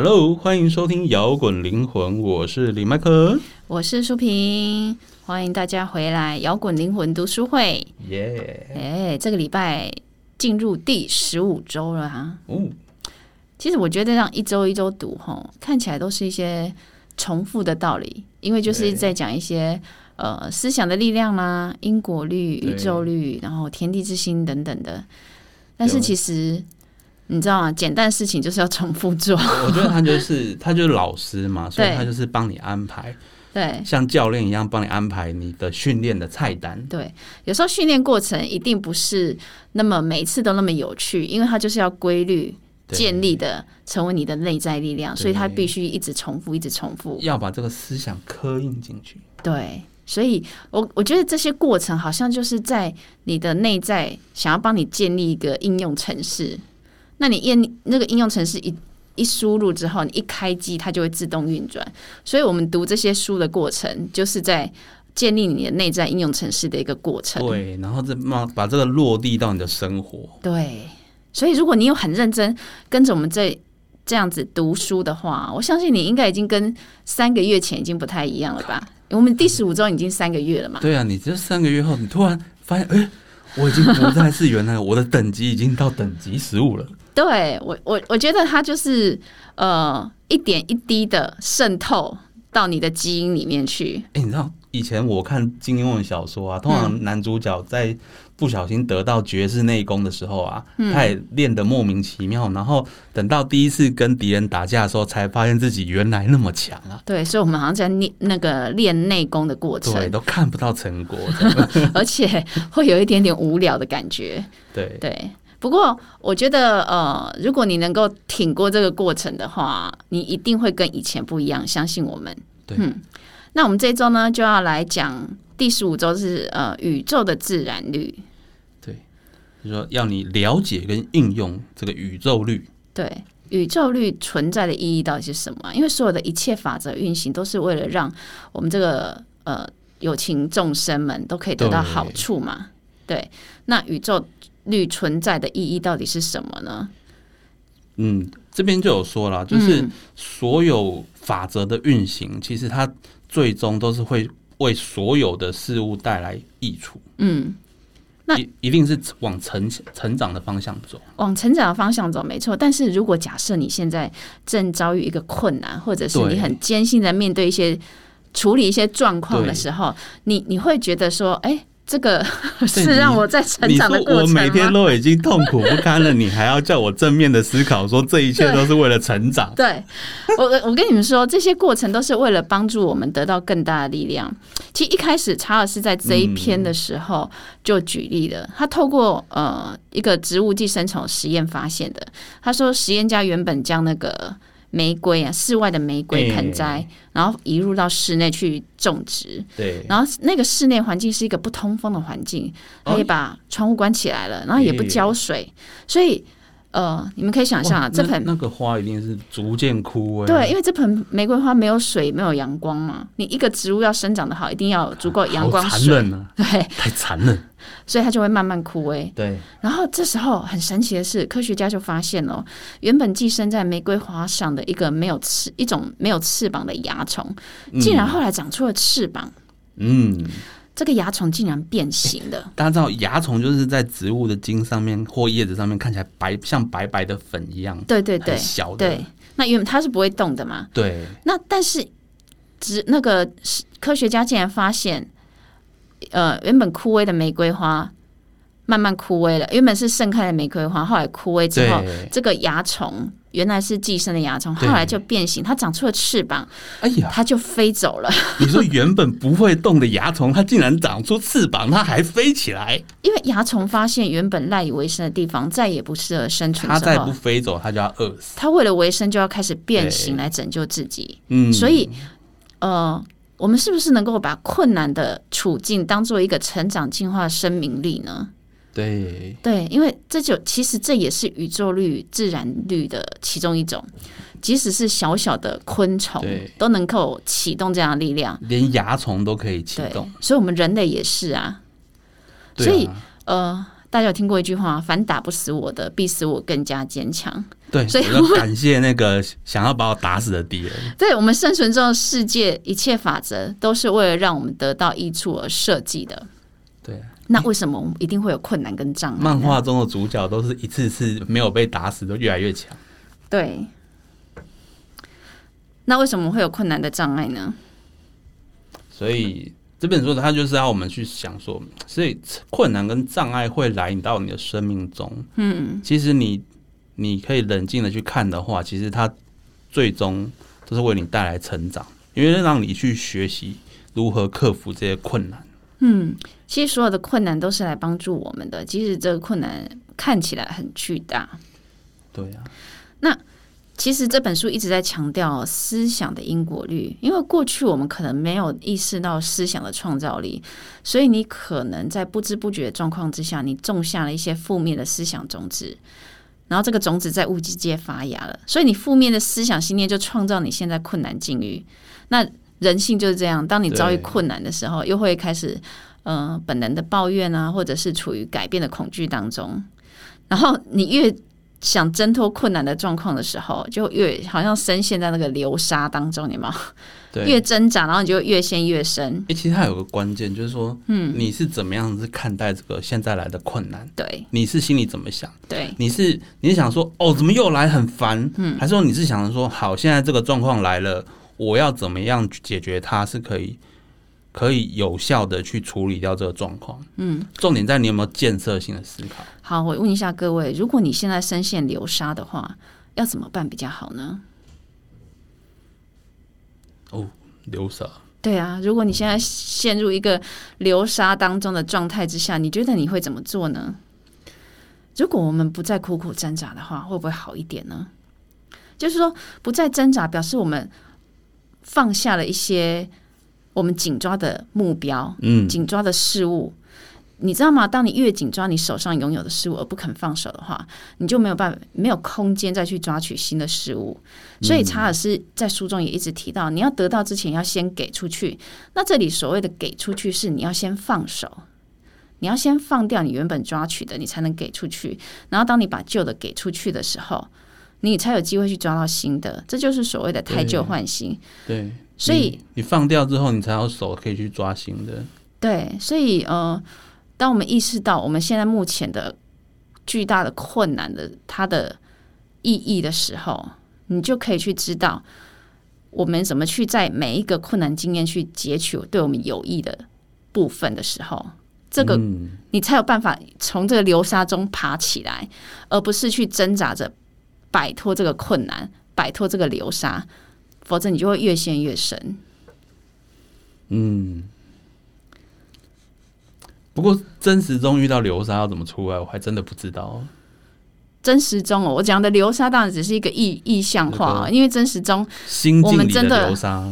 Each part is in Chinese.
Hello，欢迎收听摇滚灵魂，我是李麦克。我是舒平，欢迎大家回来摇滚灵魂读书会。耶、哎，这个礼拜进入第十五周了哈。哦，其实我觉得这样一周一周读吼，看起来都是一些重复的道理，因为就是在讲一些呃思想的力量啦、因果律、宇宙律，然后天地之心等等的。但是其实你知道吗？简单的事情就是要重复做。我觉得他就是他就是老师嘛，所以他就是帮你安排，对像教练一样帮你安排你的训练的菜单。对，有时候训练过程一定不是那么每次都那么有趣，因为它就是要规律建立的，成为你的内在力量，所以它必须一直重复，一直重复。要把这个思想刻印进去。对，所以我我觉得这些过程好像就是在你的内在想要帮你建立一个应用程式，那你验那个应用程式一一输入之后，你一开机它就会自动运转。所以我们读这些书的过程，就是在建立你的内在应用程式的一个过程。对，然后再把把这个落地到你的生活。对，所以如果你有很认真跟着我们这这样子读书的话，我相信你应该已经跟三个月前已经不太一样了吧？我们第十五周已经三个月了嘛？对啊，你这三个月后，你突然发现，哎、我已经不再是原来我的等级已经到等级十五了。对我，我我觉得它就是呃一点一滴的渗透到你的基因里面去。哎、你知道以前我看金庸的小说啊，通常男主角在不小心得到绝世内功的时候啊，他也练得莫名其妙，然后等到第一次跟敌人打架的时候，才发现自己原来那么强啊。对，所以我们好像在练那个练内功的过对，程，都看不到成果，而且会有一点点无聊的感觉。对，对，不过我觉得，呃，如果你能够挺过这个过程的话，你一定会跟以前不一样。相信我们。对嗯，那我们这一周呢，就要来讲第十五周是呃宇宙的自然律。对就是说要你了解跟应用这个宇宙律。对，宇宙律存在的意义到底是什么啊？因为所有的一切法则运行，都是为了让我们这个呃有情众生们都可以得到好处嘛。对，那宇宙律存在的意义到底是什么呢？嗯，这边就有说了，就是嗯所有法则的运行，其实它最终都是会为所有的事物带来益处。嗯，那一一定是往成成长的方向走。往成长的方向走，没错。但是如果假设你现在正遭遇一个困难，或者是你很艰辛的面对一些处理一些状况的时候，你你会觉得说，哎、这个 是让我在成长的过程我每天？都已经痛苦不堪了，你还要叫我正面的思考，说这一切都是为了成长。对我，我我跟你们说，这些过程都是为了帮助我们得到更大的力量。其实一开始查尔斯在这一篇的时候就举例了，他透过呃一个植物寄生虫实验发现的。他说，实验家原本将那个玫瑰啊，室外的玫瑰盆栽，然后移入到室内去种植。对，然后那个室内环境是一个不通风的环境，可以把窗户关起来了，然后也不浇水，所以呃，你们可以想象啊，这盆那那个花一定是逐渐枯萎。对，因为这盆玫瑰花没有水，没有阳光嘛。你一个植物要生长的好，一定要有足够阳光水，对，太残忍。所以它就会慢慢枯萎。对，然后这时候很神奇的是，科学家就发现了，原本寄生在玫瑰花上的一个没有翅、一种没有翅膀的蚜虫，竟然后来长出了翅膀。嗯，这个蚜虫竟然变形了，大家知道蚜虫就是在植物的茎上面或叶子上面看起来白，像白白的粉一样，对对对小的。对。那原本它是不会动的嘛？对那但是，植那个科学家竟然发现，呃，原本枯萎的玫瑰花慢慢枯萎了。原本是盛开的玫瑰花，后来枯萎之后，这个蚜虫原来是寄生的蚜虫，后来就变形，它长出了翅膀，哎呀，它就飞走了。你说原本不会动的蚜虫，它竟然长出翅膀，它还飞起来。因为蚜虫发现原本赖以为生的地方再也不适合生存之它再不，飞走，它就要饿死。它为了维生就要开始变形来拯救自己。嗯，所以，呃，我们是不是能够把困难的处境当做一个成长进化生命力呢？对，对，因为这就其实这也是宇宙律、自然律的其中一种。即使是小小的昆虫对，都能够启动这样的力量。连蚜虫都可以启动。，所以我们人类也是啊。啊所以呃，大家有听过一句话：“凡打不死我的，必使我更加坚强。对，所以我要感谢那个想要把我打死的敌人。”对我们生存中的世界，一切法则都是为了让我们得到益处而设计的。对，那为什么我们一定会有困难跟障碍？漫画中的主角都是一次次没有被打死，都越来越强。对。那为什么会有困难的障碍呢？所以这本书它就是要我们去想说，所以困难跟障碍会来到你的生命中。嗯，其实你你可以冷静的去看的话，其实它最终都是为你带来成长，因为让你去学习如何克服这些困难。嗯，其实所有的困难都是来帮助我们的，即使这个困难看起来很巨大。对啊，那其实这本书一直在强调思想的因果律，因为过去我们可能没有意识到思想的创造力，所以你可能在不知不觉的状况之下，你种下了一些负面的思想种子，然后这个种子在物质界发芽了，所以你负面的思想信念就创造你现在困难境遇。那人性就是这样，当你遭遇困难的时候，又会开始呃本能的抱怨啊，或者是处于改变的恐惧当中，然后你越想挣脱困难的状况的时候，就越好像深陷在那个流沙当中，你吗？对，越挣扎，然后你就越陷越深。诶其实它有个关键，就是说，嗯，你是怎么样子看待这个现在来的困难？对你是心里怎么想？对你是你是想说，哦，怎么又来，很烦？嗯，还是说你是想说，好，现在这个状况来了，我要怎么样解决它，是可以可以有效的去处理掉这个状况？嗯，重点在你有没有建设性的思考。好，我问一下各位，如果你现在深陷流沙的话，要怎么办比较好呢？哦，流沙，对啊，如果你现在陷入一个流沙当中的状态之下，你觉得你会怎么做呢？如果我们不再苦苦挣扎的话，会不会好一点呢？就是说，不再挣扎，表示我们放下了一些我们紧抓的目标，嗯，紧抓的事物。你知道吗？当你越紧抓你手上拥有的事物而不肯放手的话，你就没有办法，没有空间再去抓取新的事物。所以查尔斯在书中也一直提到，你要得到之前要先给出去。那这里所谓的给出去，是你要先放手，你要先放掉你原本抓取的，你才能给出去。然后当你把旧的给出去的时候，你才有机会去抓到新的。这就是所谓的汰旧换新。对，所以你你放掉之后，你才有手可以去抓新的。对，所以呃，当我们意识到我们现在目前的巨大的困难的它的意义的时候，你就可以去知道我们怎么去在每一个困难经验去截取对我们有益的部分的时候，这个嗯你才有办法从这个流沙中爬起来，而不是去挣扎着摆脱这个困难，摆脱这个流沙，否则你就会越陷越深。嗯。不过真实中遇到流沙要怎么出来，我还真的不知道。真实中哦，我讲的流沙当然只是一个意意象化啊，因为真实中我们真的流沙，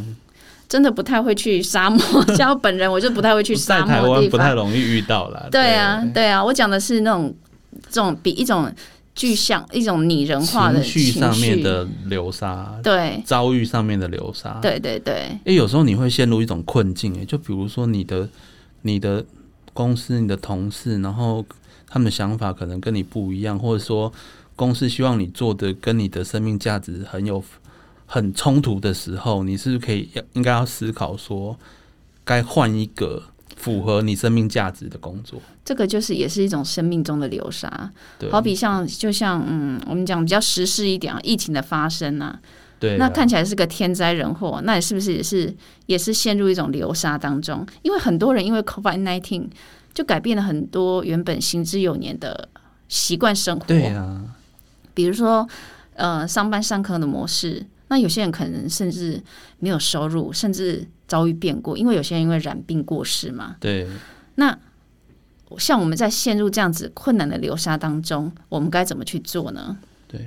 真的不太会去沙漠，像我本人我就不太会去在沙台湾不太。容易遇到啦。对啊，对啊，我讲的是那种这种比一种具象、一种拟人化的情绪上面的流沙，对。遭遇上面的流沙。，对对对，诶，有时候你会陷入一种困境，诶，就比如说你的你的公司、你的同事，然后他们的想法可能跟你不一样，或者说公司希望你做的跟你的生命价值很有很冲突的时候，你是不是可以要应该要思考说，该换一个符合你生命价值的工作？这个就是也是一种生命中的流沙。对，好比像就像嗯，我们讲比较实事一点啊，疫情的发生啊，对啊，那看起来是个天灾人祸，那你是不是也是也是陷入一种流沙当中？因为很多人因为 COVID nineteen 就改变了很多原本行之有年的习惯生活，对啊，比如说呃上班上课的模式。那有些人可能甚至没有收入，甚至遭遇变故，因为有些人因为染病过世嘛。对。那像我们在陷入这样子困难的流沙当中，我们该怎么去做呢？对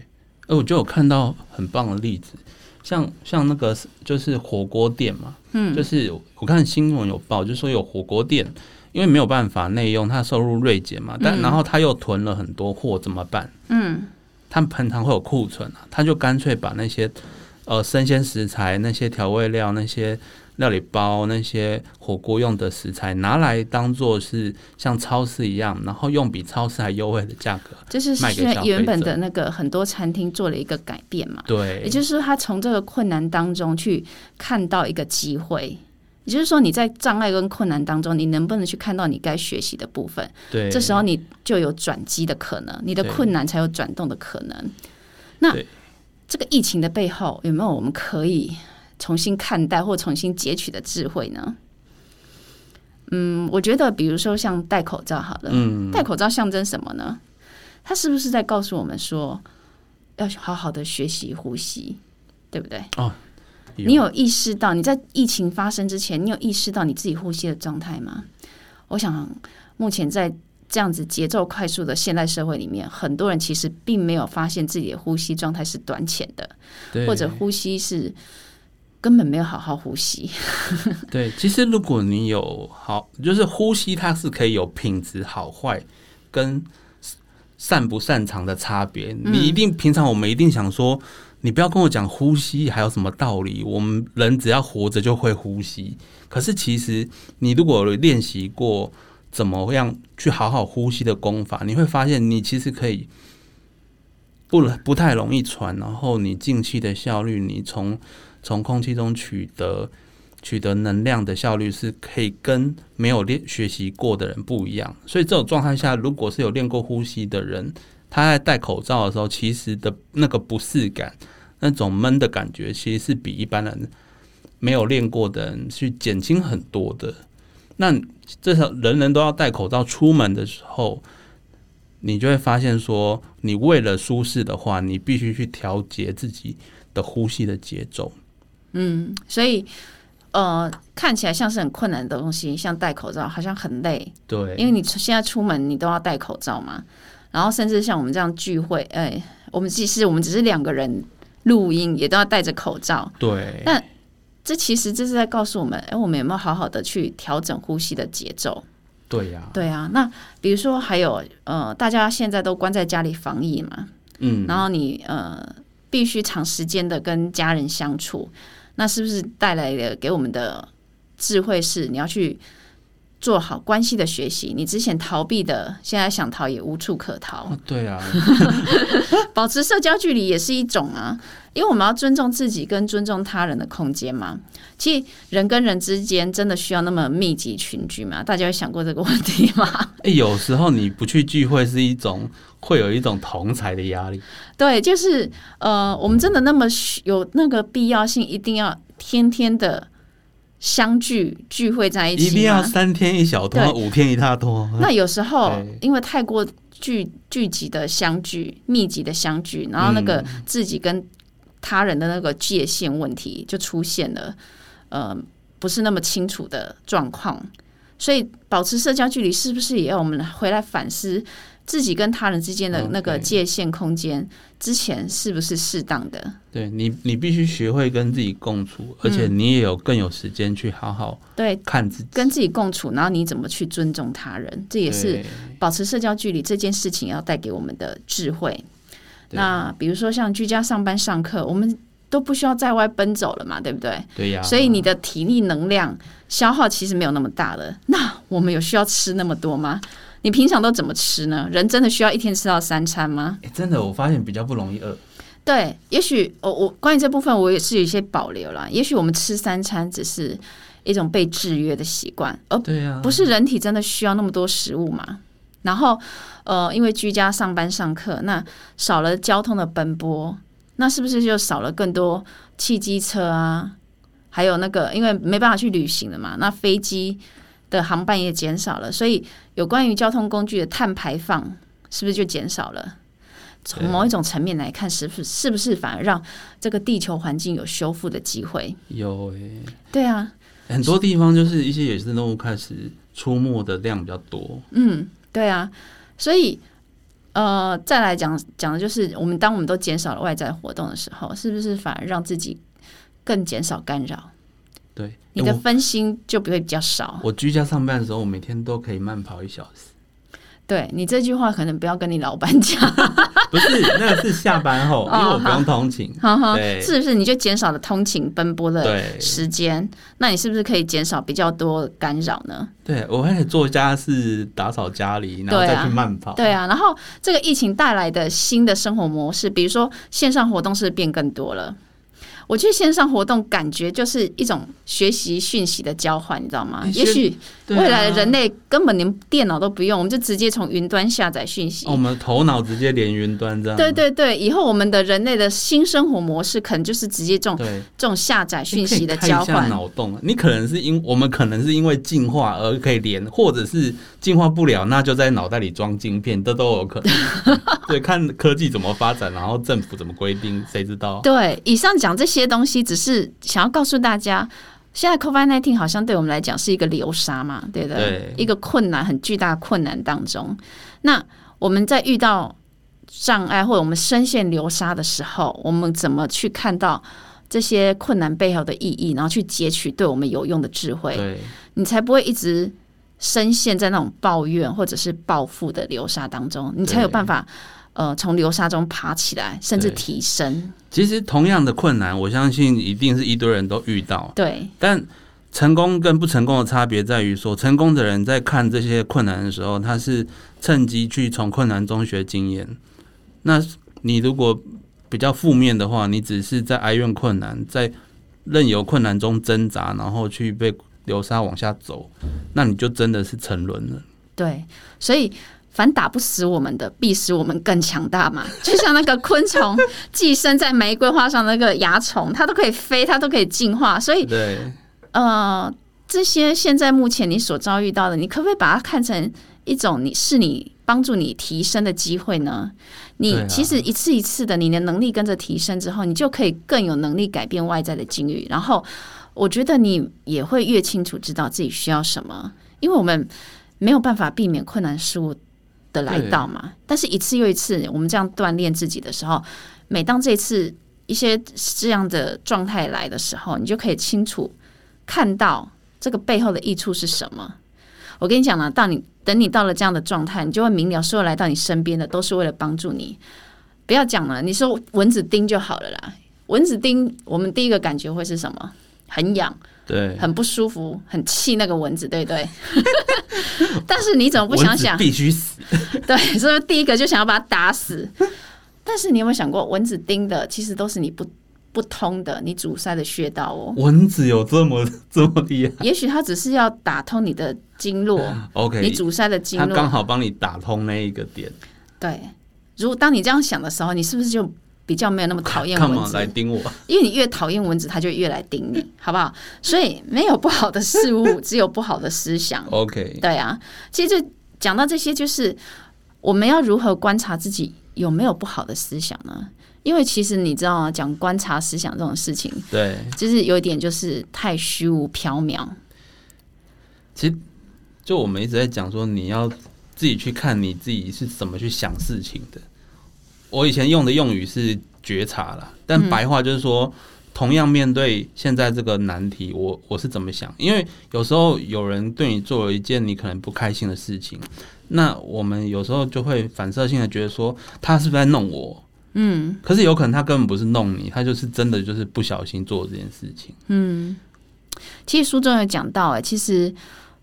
哎，我就有看到很棒的例子，像像那个就是火锅店嘛，嗯，就是我看新闻有报，就说有火锅店，因为没有办法内用，他收入锐减嘛，但、然后他又囤了很多货，怎么办？嗯，他们平常会有库存啊，他就干脆把那些呃生鲜食材、那些调味料、那些料理包那些火锅用的食材拿来当做是像超市一样，然后用比超市还优惠的价格，就是卖给消费者原本的那个很多餐厅做了一个改变嘛，对，也就是说他从这个困难当中去看到一个机会。也就是说，你在障碍跟困难当中，你能不能去看到你该学习的部分？对，这时候你就有转机的可能，你的困难才有转动的可能。那对这个疫情的背后，有没有我们可以重新看待或重新截取的智慧呢？嗯，我觉得，比如说像戴口罩好了，嗯，戴口罩象征什么呢？它是不是在告诉我们说，要好好的学习呼吸，对不对？哦你有意识到你在疫情发生之前，你有意识到你自己呼吸的状态吗？我想，目前在这样子节奏快速的现代社会里面，很多人其实并没有发现自己的呼吸状态是短浅的，或者呼吸是根本没有好好呼吸。对，其实如果你有好，就是呼吸，它是可以有品质好坏跟擅不擅长的差别。嗯你一定平常我们一定想说，你不要跟我讲呼吸还有什么道理，我们人只要活着就会呼吸。可是其实你如果练习过怎么样去好好呼吸的功法，你会发现你其实可以。不不太容易喘，然后你进气的效率，你从从空气中取得取得能量的效率是可以跟没有练学习过的人不一样。所以这种状态下，如果是有练过呼吸的人，他在戴口罩的时候，其实的那个不适感、那种闷的感觉，其实是比一般人没有练过的人去减轻很多的。那这时候人人都要戴口罩出门的时候，你就会发现说，你为了舒适的话，你必须去调节自己的呼吸的节奏。嗯所以，呃，看起来像是很困难的东西，像戴口罩，好像很累，对，因为你现在出门你都要戴口罩嘛。然后，甚至像我们这样聚会，哎，我们其实我们只是两个人录音，也都要戴着口罩。对，那这其实这是在告诉我们，哎，我们有没有好好的去调整呼吸的节奏？对呀、对啊，那比如说还有呃，大家现在都关在家里防疫嘛，嗯，然后你呃必须长时间的跟家人相处，那是不是带来的给我们的智慧是你要去做好关系的学习？你之前逃避的，现在想逃也无处可逃。哦对啊，保持社交距离也是一种啊，因为我们要尊重自己跟尊重他人的空间嘛。其实人跟人之间真的需要那么密集群居吗？大家有想过这个问题吗？哎、有时候你不去聚会是一种会有一种同才的压力。对，就是呃，我们真的那么有那个必要性，一定要天天的相聚聚会在一起？一定要三天一小拖，五天一大拖。那有时候因为太过聚聚集的相聚、密集的相聚，然后那个嗯自己跟他人的那个界限问题就出现了，呃，不是那么清楚的状况。所以保持社交距离，是不是也要我们回来反思自己跟他人之间的那个界限空间之前是不是适当的？对你，你必须学会跟自己共处，而且你也有更有时间去好好对，看自己。跟自己共处，然后你怎么去尊重他人，这也是保持社交距离这件事情要带给我们的智慧。那比如说像居家上班上课，我们都不需要在外奔走了嘛，对不对？对呀、所以你的体力能量消耗其实没有那么大了。那我们有需要吃那么多吗？你平常都怎么吃呢？人真的需要一天吃到三餐吗？诶真的，我发现比较不容易饿。对，也许我我关于这部分我也是有一些保留啦。也许我们吃三餐只是一种被制约的习惯，而对呀、不是人体真的需要那么多食物嘛？然后，呃，因为居家上班上课，那少了交通的奔波，那是不是就少了更多汽机车啊？还有那个，因为没办法去旅行了嘛，那飞机的航班也减少了，所以有关于交通工具的碳排放是不是就减少了？从某一种层面来看，是不是是不是反而让这个地球环境有修复的机会？有诶、对啊，很多地方就是一些野生动物开始出没的量比较多。嗯，对啊，所以呃，再来讲讲的就是，我们当我们都减少了外在活动的时候，是不是反而让自己更减少干扰？对，你的分心就不会比较少。我我居家上班的时候，我每天都可以慢跑一小时。对你这句话可能不要跟你老板讲，不是，那个是下班后，因为我不用通勤。哈哈，对是不是你就减少了通勤奔波的时间？那你是不是可以减少比较多干扰呢？对，我还可以做家事、打扫家里，然后再去慢跑。对啊，然后这个疫情带来的新的生活模式，比如说线上活动是变更多了。我觉得线上活动感觉就是一种学习讯息的交换，你知道吗？哎也许未来的人类根本连电脑都不用，我们就直接从云端下载讯息。哦我们头脑直接连云端这样。对对对，以后我们的人类的新生活模式可能就是直接这种对，这种下载讯息的交换。脑洞啊，你可能是因我们可能是因为进化而可以连，或者是进化不了，那就在脑袋里装晶片，这都有可能。对，看科技怎么发展，然后政府怎么规定，谁知道？对，以上讲这些东西，只是想要告诉大家，现在 COVID nineteen 好像对我们来讲是一个流沙嘛，对的对？一个困难很巨大的困难当中，那我们在遇到障碍或者我们深陷流沙的时候，我们怎么去看到这些困难背后的意义，然后去截取对我们有用的智慧，你才不会一直深陷在那种抱怨或者是报复的流沙当中，你才有办法。呃，从流沙中爬起来，甚至提升。其实同样的困难，我相信一定是一堆人都遇到，对，但成功跟不成功的差别在于说，成功的人在看这些困难的时候，他是趁机去从困难中学经验。那你如果比较负面的话，你只是在哀怨困难，在任由困难中挣扎，然后去被流沙往下走，那你就真的是沉沦了。对，所以凡打不死我们的，必使我们更强大嘛。就像那个昆虫寄生在玫瑰花上那个蚜虫，它都可以飞，它都可以进化。所以，对，呃，这些现在目前你所遭遇到的，你可不可以把它看成一种你是你帮助你提升的机会呢？你其实一次一次的，你的能力跟着提升之后，你就可以更有能力改变外在的境遇。然后，我觉得你也会越清楚知道自己需要什么，因为我们没有办法避免困难事物的来到嘛。但是，一次又一次，我们这样锻炼自己的时候，每当这次一些这样的状态来的时候，你就可以清楚看到这个背后的益处是什么。我跟你讲了，当你等你到了这样的状态，你就会明了，所有来到你身边的都是为了帮助你。不要讲了，你说蚊子叮就好了啦。蚊子叮，我们第一个感觉会是什么？很痒，对，很不舒服，很气那个蚊子，对不对？但是你怎么不想想？必须死。对，所以第一个就想要把它打死。但是你有没有想过，蚊子叮的其实都是你不不通的，你阻塞的穴道哦。蚊子有这么 这么厉害也许它只是要打通你的经络，你？OK，你阻塞的经他刚。好帮你打通那一个点。对，如果当你这样想的时候，你是不是就比较没有那么讨 厌干嘛蚊子？来叮我？因为你越讨厌蚊子，它就越来叮你，好不好？所以没有不好的事物，只有不好的思想。OK，对啊，其实就讲到这些，就是我们要如何观察自己有没有不好的思想呢？因为其实你知道吗？讲观察思想这种事情，对，就是有一点就是太虚无缥缈。其实就我们一直在讲说，你要自己去看你自己是怎么去想事情的。我以前用的用语是觉察了，但白话就是说，同样面对现在这个难题，我我是怎么想？因为有时候有人对你做了一件你可能不开心的事情，那我们有时候就会反射性的觉得说，他是不是在弄我？嗯可是有可能他根本不是弄你，他就是真的就是不小心做这件事情。嗯，其实书中有讲到，哎，其实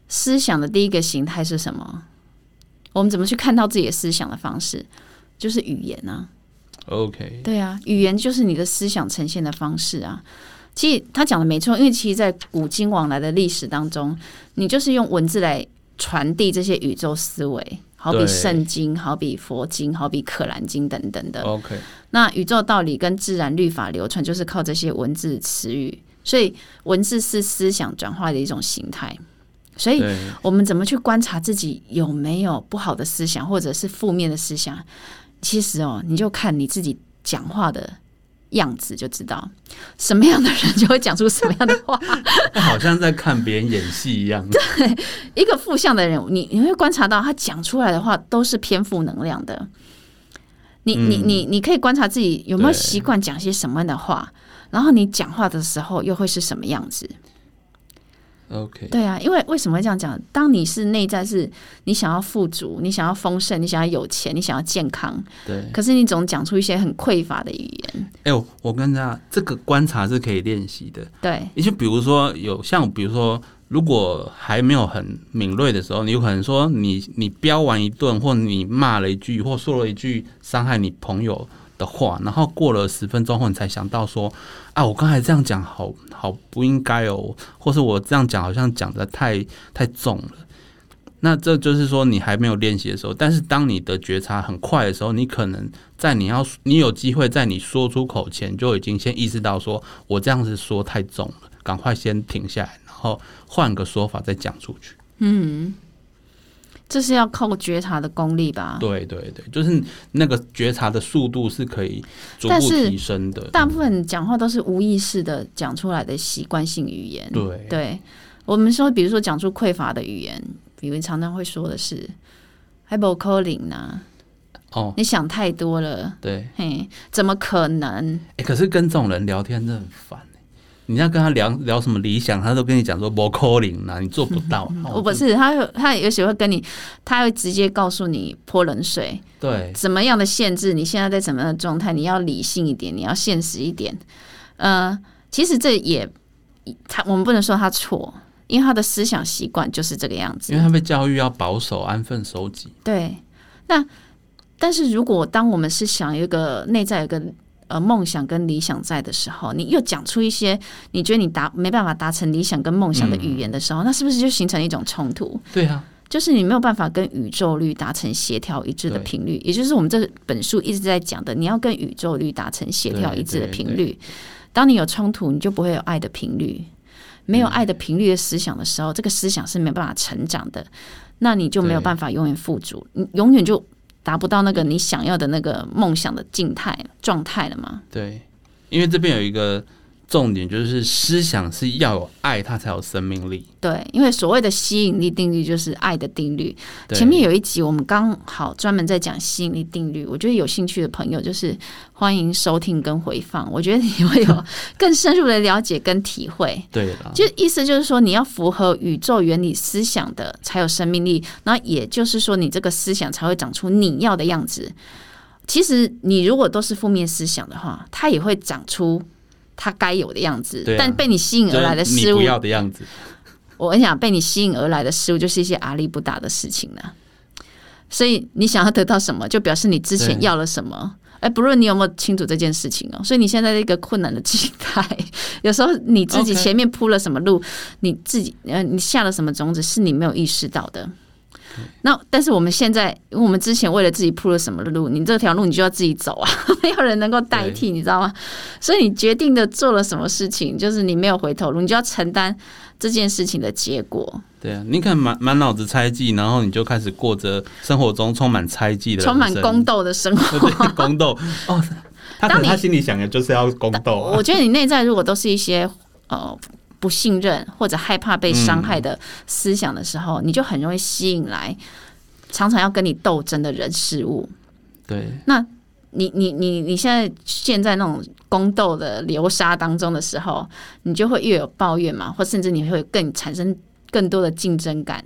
思想的第一个形态是什么？我们怎么去看到自己的思想的方式，就是语言啊。OK，对啊，语言就是你的思想呈现的方式啊。其实他讲的没错，因为其实，在古今往来的历史当中，你就是用文字来传递这些宇宙思维，好比圣经，好比佛经，好比可兰经等等的。OK，那宇宙道理跟自然律法流传，就是靠这些文字词语，所以文字是思想转化的一种形态。所以，我们怎么去观察自己有没有不好的思想，或者是负面的思想？其实哦，你就看你自己讲话的样子就知道，什么样的人就会讲出什么样的话。好像在看别人演戏一样。对一个负向的人，你你会观察到他讲出来的话都是偏负能量的。你你你你可以观察自己有没有习惯讲些什么样的话，然后你讲话的时候又会是什么样子。OK，对啊，因为为什么会这样讲？当你是内在是你想要富足，你想要丰盛，你想要有钱，你想要健康，对。可是你总讲出一些很匮乏的语言。哎、我我跟大家这个观察是可以练习的。对，也就比如说有像比如说，如果还没有很敏锐的时候，你有可能说你你飙完一顿，或你骂了一句，或说了一句伤害你朋友的话，然后过了十分钟后，你才想到说啊，我刚才这样讲好好不应该哦，或是我这样讲好像讲的太太重了。那这就是说你还没有练习的时候，但是当你的觉察很快的时候，你可能在你要你有机会在你说出口前就已经先意识到说我这样子说太重了，赶快先停下来，然后换个说法再讲出去。嗯，这是要靠觉察的功力吧？对对对，就是那个觉察的速度是可以逐步提升的。大部分讲话都是无意识的讲出来的习惯性语言。对对，我们说，比如说讲出匮乏的语言，比如常常会说的是“还不扣零呢哦”，，你想太多了，对，嘿，怎么可能？哎、可是跟这种人聊天真的很烦、欸。你要跟他聊聊什么理想，他都跟你讲说不可能啦，你做不到。哦我不是他有，他有时会跟你，他会直接告诉你泼冷水，对怎么样的限制，你现在在怎么样的状态，你要理性一点，你要现实一点。呃，其实这也他我们不能说他错，因为他的思想习惯就是这个样子因为。他被教育要保守、安分守己。对，那但是如果当我们是想有一个内在有一个呃梦想跟理想在的时候，你又讲出一些你觉得你达没办法达成理想跟梦想的语言的时候，那是不是就形成一种冲突？对啊，就是你没有办法跟宇宙律达成协调一致的频率，也就是我们这本书一直在讲的，你要跟宇宙律达成协调一致的频率。当你有冲突，你就不会有爱的频率。没有爱的频率的思想的时候，这个思想是没有办法成长的，那你就没有办法永远富足，你永远就达不到那个你想要的那个梦想的静态状态了吗？对，因为这边有一个重点，就是思想是要有爱，它才有生命力。对，因为所谓的吸引力定律就是爱的定律。前面有一集我们刚好专门在讲吸引力定律，我觉得有兴趣的朋友就是欢迎收听跟回放，我觉得你会有 更深入的了解跟体会。对了，就意思就是说，你要符合宇宙原理思想的才有生命力，然后也就是说，你这个思想才会长出你要的样子。其实你如果都是负面思想的话，它也会长出它该有的样子。啊但被你吸引而来的事物不，要的样子。我很想被你吸引而来的事物，就是一些阿力不达的事情了。所以你想要得到什么，就表示你之前要了什么。哎，不论你有没有清楚这件事情哦，所以你现在在一个困难的境态，有时候你自己前面铺了什么路你自己呃，你下了什么种子，是你没有意识到的。那但是我们现在，因为我们之前为了自己铺了什么路，你这条路你就要自己走啊，没有人能够代替，你知道吗？所以你决定的做了什么事情，就是你没有回头路，你就要承担这件事情的结果。对啊，你可能满满脑子猜忌，然后你就开始过着生活中充满猜忌的充满宫斗的生活。对对宫斗哦。他可能他心里想的就是要宫斗啊我。觉得你内在如果都是一些呃不信任或者害怕被伤害的思想的时候，你就很容易吸引来常常要跟你斗争的人事物。对那你你你你现在陷在那种宫斗的流沙当中的时候，你就会越有抱怨嘛，或甚至你会更产生更多的竞争感。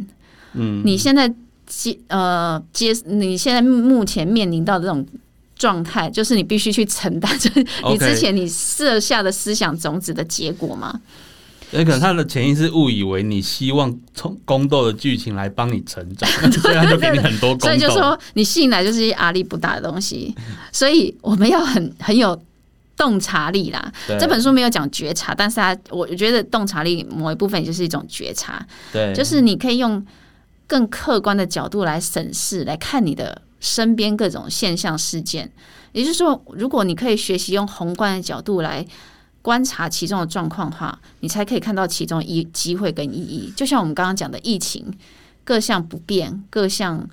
嗯，你现在接呃接你现在目前面临到的这种状态，就是你必须去承担，就是你之前你设下的思想种子的结果嘛。有可能他的潜意识误以为你希望从宫斗的剧情来帮你成长，所以他就给你很多宫斗。所以就说你吸引来就是一些阿力不大的东西，所以我们要很很有洞察力啦。这本书没有讲觉察，但是它我我觉得洞察力某一部分也就是一种觉察，对，就是你可以用更客观的角度来审视、来看你的身边各种现象事件。也就是说，如果你可以学习用宏观的角度来观察其中的状况的话，你才可以看到其中一机会跟意义。就像我们刚刚讲的疫情，各项不变、各项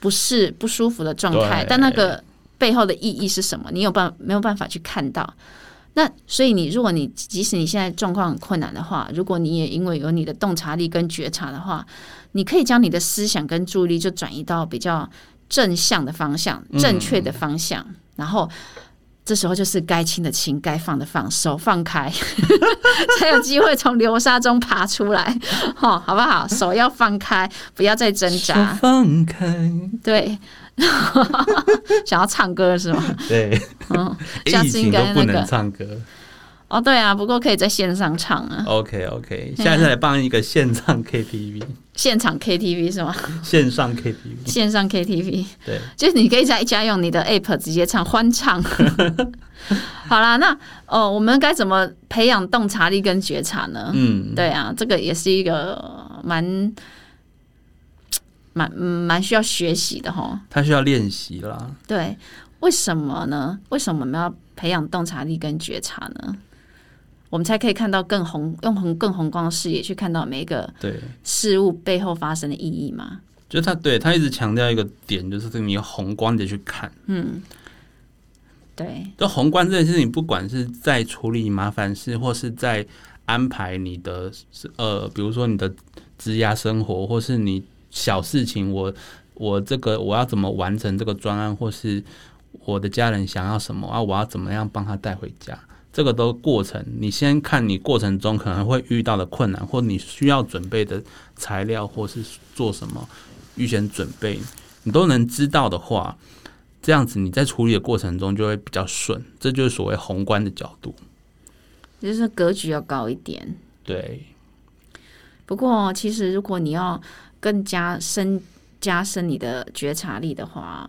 不是不舒服的状态，但那个背后的意义是什么？你有办没有办法去看到？那所以你，如果你即使你现在状况很困难的话，如果你也因为有你的洞察力跟觉察的话，你可以将你的思想跟注意力就转移到比较正向的方向、正确的方向，然后这时候就是该亲的亲，该放的放，手放开，才有机会从流沙中爬出来，哈，好不好？手要放开，不要再挣扎，放开。对，想要唱歌是吗？对，嗯，下次应该那个唱歌。哦，对啊，不过可以在线上唱啊。OK OK，下次来办一个线上 KTV，现场 KTV 是吗？线上 KTV，线上 KTV，对，就是你可以在家用你的 App 直接唱欢唱。好啦，那哦，我们该怎么培养洞察力跟觉察呢？嗯，对啊，这个也是一个蛮蛮蛮需要学习的哈。他需要练习啦。对，为什么呢？为什么我们要培养洞察力跟觉察呢？我们才可以看到更宏用宏更宏观的视野去看到每一个对事物背后发生的意义嘛？就他对他一直强调一个点，就是你宏观的去看。嗯，对。就宏观这件事情，不管是在处理麻烦事，或是在安排你的呃，比如说你的职涯生活，或是你小事情，我我这个我要怎么完成这个专案，或是我的家人想要什么啊，我要怎么样帮他带回家。这个都过程，你先看你过程中可能会遇到的困难，或你需要准备的材料，或是做什么预先准备，你都能知道的话，这样子你在处理的过程中就会比较顺。这就是所谓宏观的角度，就是格局要高一点。对。不过，其实如果你要更加深加深你的觉察力的话，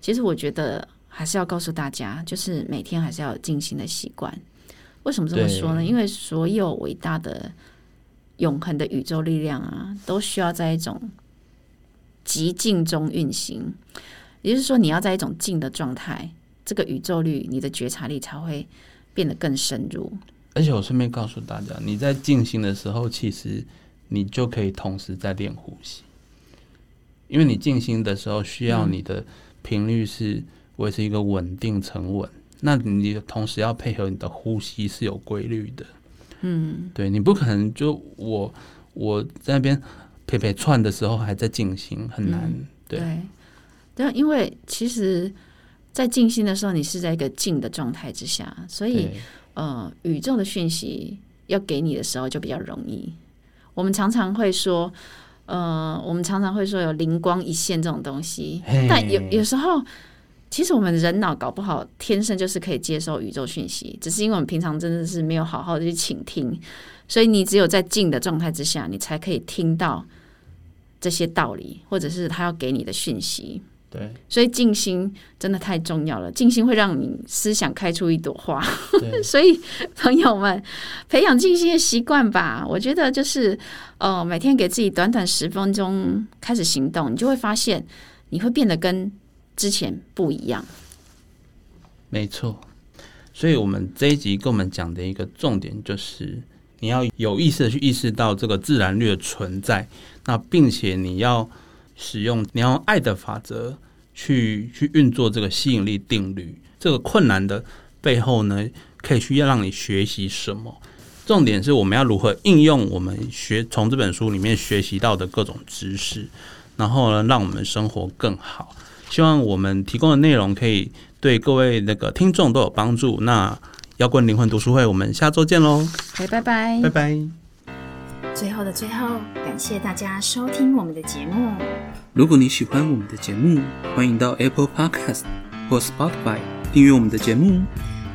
其实我觉得。还是要告诉大家，就是每天还是要有静心的习惯。为什么这么说呢？因为所有伟大的、永恒的宇宙力量啊，都需要在一种极静中运行。也就是说，你要在一种静的状态，这个宇宙力，你的觉察力才会变得更深入。而且，我顺便告诉大家，你在静心的时候，其实你就可以同时在练呼吸，因为你静心的时候，需要你的频率是。维持一个稳定沉稳，那你同时要配合你的呼吸是有规律的，嗯，对你不可能就我我在那边陪陪串的时候还在静心，很难，对，但，因为其实，在静心的时候，你是在一个静的状态之下，所以呃，宇宙的讯息要给你的时候就比较容易。我们常常会说，呃，我们常常会说有灵光一现这种东西，但有有时候。其实我们人脑搞不好天生就是可以接受宇宙讯息，只是因为我们平常真的是没有好好的去倾听，所以你只有在静的状态之下，你才可以听到这些道理，或者是他要给你的讯息。对，所以静心真的太重要了，静心会让你思想开出一朵花。所以朋友们，培养静心的习惯吧。我觉得就是呃，每天给自己短短十分钟开始行动，你就会发现你会变得跟。之前不一样，没错。所以，我们这一集跟我们讲的一个重点就是，你要有意识的去意识到这个自然律的存在，那并且你要使用你要用爱的法则去去运作这个吸引力定律。这个困难的背后呢，可以需要让你学习什么？重点是我们要如何应用我们学从这本书里面学习到的各种知识，然后呢，让我们生活更好。希望我们提供的内容可以对各位那个听众都有帮助。那摇滚灵魂读书会，我们下周见喽！拜拜拜拜拜。最后的最后，感谢大家收听我们的节目。如果你喜欢我们的节目，欢迎到 Apple Podcast 或 Spotify 订阅我们的节目，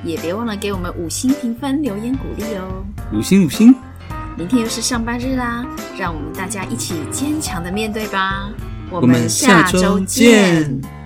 也别忘了给我们五星评分、留言鼓励哦！五星五星。明天又是上班日啦，让我们大家一起坚强的面对吧。我们下周见。